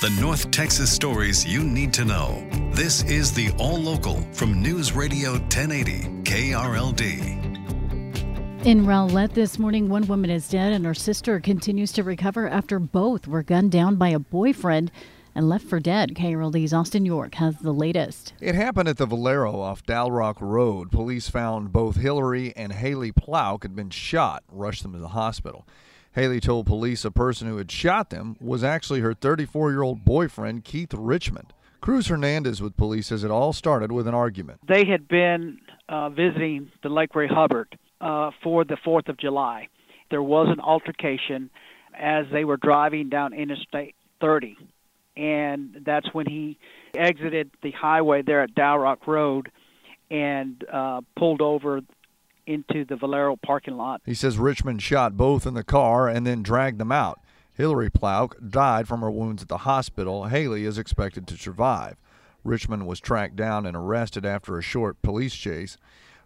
The North Texas stories you need to know. This is the All Local from News Radio 1080 KRLD. In Rowlett this morning, one woman is dead and her sister continues to recover after both were gunned down by a boyfriend and left for dead. KRLD's Austin York has the latest. It happened at the Valero off Dalrock Road. Police found both Hillary and Haley Plouk had been shot, rushed them to the hospital. Haley told police a person who had shot them was actually her 34 year old boyfriend, Keith Richmond. Cruz Hernandez with police says it all started with an argument. They had been uh, visiting the Lake Ray Hubbard uh, for the 4th of July. There was an altercation as they were driving down Interstate 30, and that's when he exited the highway there at Dalrock Road and uh, pulled over into the Valero parking lot. He says Richmond shot both in the car and then dragged them out. Hillary Plouk died from her wounds at the hospital. Haley is expected to survive. Richmond was tracked down and arrested after a short police chase.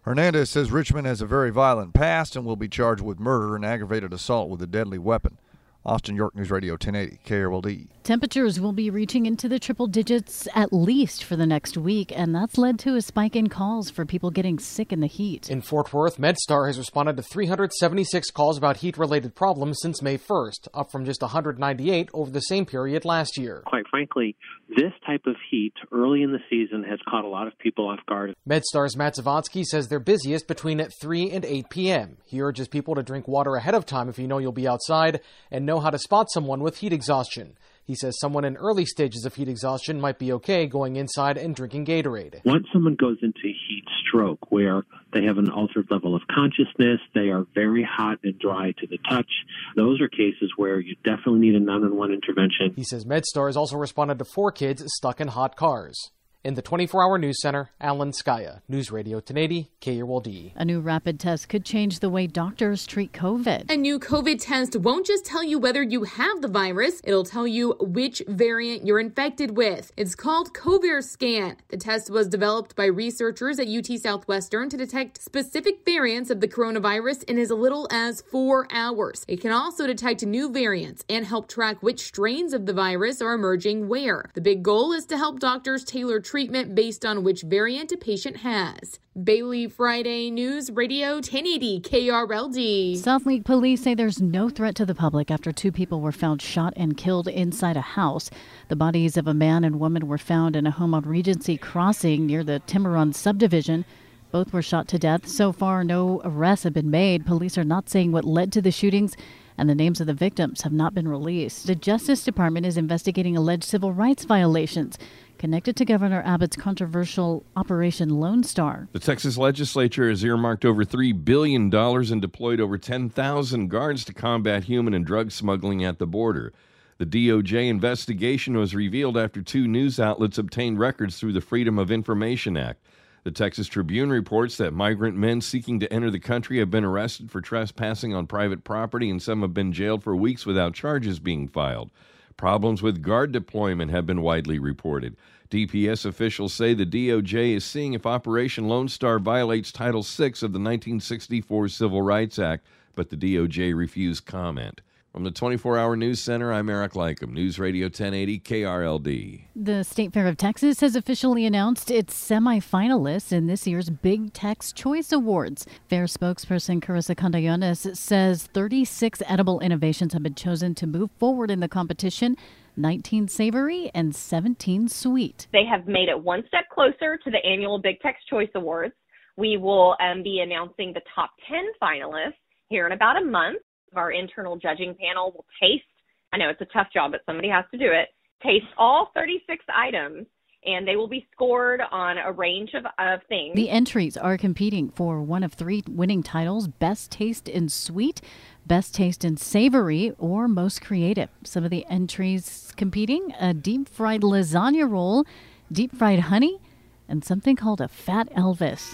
Hernandez says Richmond has a very violent past and will be charged with murder and aggravated assault with a deadly weapon. Austin York News Radio 1080 KRLD. Temperatures will be reaching into the triple digits at least for the next week, and that's led to a spike in calls for people getting sick in the heat. In Fort Worth, MedStar has responded to 376 calls about heat related problems since May 1st, up from just 198 over the same period last year. Quite frankly, this type of heat early in the season has caught a lot of people off guard. MedStar's Matt Zavadsky says they're busiest between 3 and 8 p.m. He urges people to drink water ahead of time if you know you'll be outside and know how to spot someone with heat exhaustion. He says someone in early stages of heat exhaustion might be okay going inside and drinking Gatorade. Once someone goes into heat stroke, where they have an altered level of consciousness, they are very hot and dry to the touch, those are cases where you definitely need a 911 intervention. He says MedStar has also responded to four kids stuck in hot cars. In the 24 hour news center, Alan Skaya, News Radio 1080, KRLD. A new rapid test could change the way doctors treat COVID. A new COVID test won't just tell you whether you have the virus, it'll tell you which variant you're infected with. It's called CoVarScan. The test was developed by researchers at UT Southwestern to detect specific variants of the coronavirus in as little as four hours. It can also detect new variants and help track which strains of the virus are emerging where. The big goal is to help doctors tailor treatment based on which variant a patient has. Bailey Friday News Radio 1080 KRLD. Southlake police say there's no threat to the public after two people were found shot and killed inside a house. The bodies of a man and woman were found in a home on Regency Crossing near the Tiburon subdivision. Both were shot to death. So far, no arrests have been made. Police are not saying what led to the shootings and the names of the victims have not been released. The Justice Department is investigating alleged civil rights violations connected to Governor Abbott's controversial Operation Lone Star. The Texas legislature has earmarked over $3 billion and deployed over 10,000 guards to combat human and drug smuggling at the border. The DOJ investigation was revealed after two news outlets obtained records through the Freedom of Information Act. The Texas Tribune reports that migrant men seeking to enter the country have been arrested for trespassing on private property, and some have been jailed for weeks without charges being filed. Problems with guard deployment have been widely reported. DPS officials say the DOJ is seeing if Operation Lone Star violates Title VI of the 1964 Civil Rights Act, but the DOJ refused comment. From the 24 hour news center, I'm Eric Lycum, News Radio 1080 KRLD. The State Fair of Texas has officially announced its semifinalists in this year's Big Tex Choice Awards. Fair spokesperson Karissa Condoianis says 36 edible innovations have been chosen to move forward in the competition. 19 savory and 17 sweet. They have made it one step closer to the annual Big Tex Choice Awards. We will um, be announcing the top 10 finalists here in about a month our internal judging panel will taste. I know it's a tough job, but somebody has to do it. Taste all 36 items and they will be scored on a range of, of things. The entries are competing for one of three winning titles Best Taste in Sweet, Best Taste in Savory, or Most Creative. Some of the entries competing a deep fried lasagna roll, deep fried honey, and something called a Fat Elvis.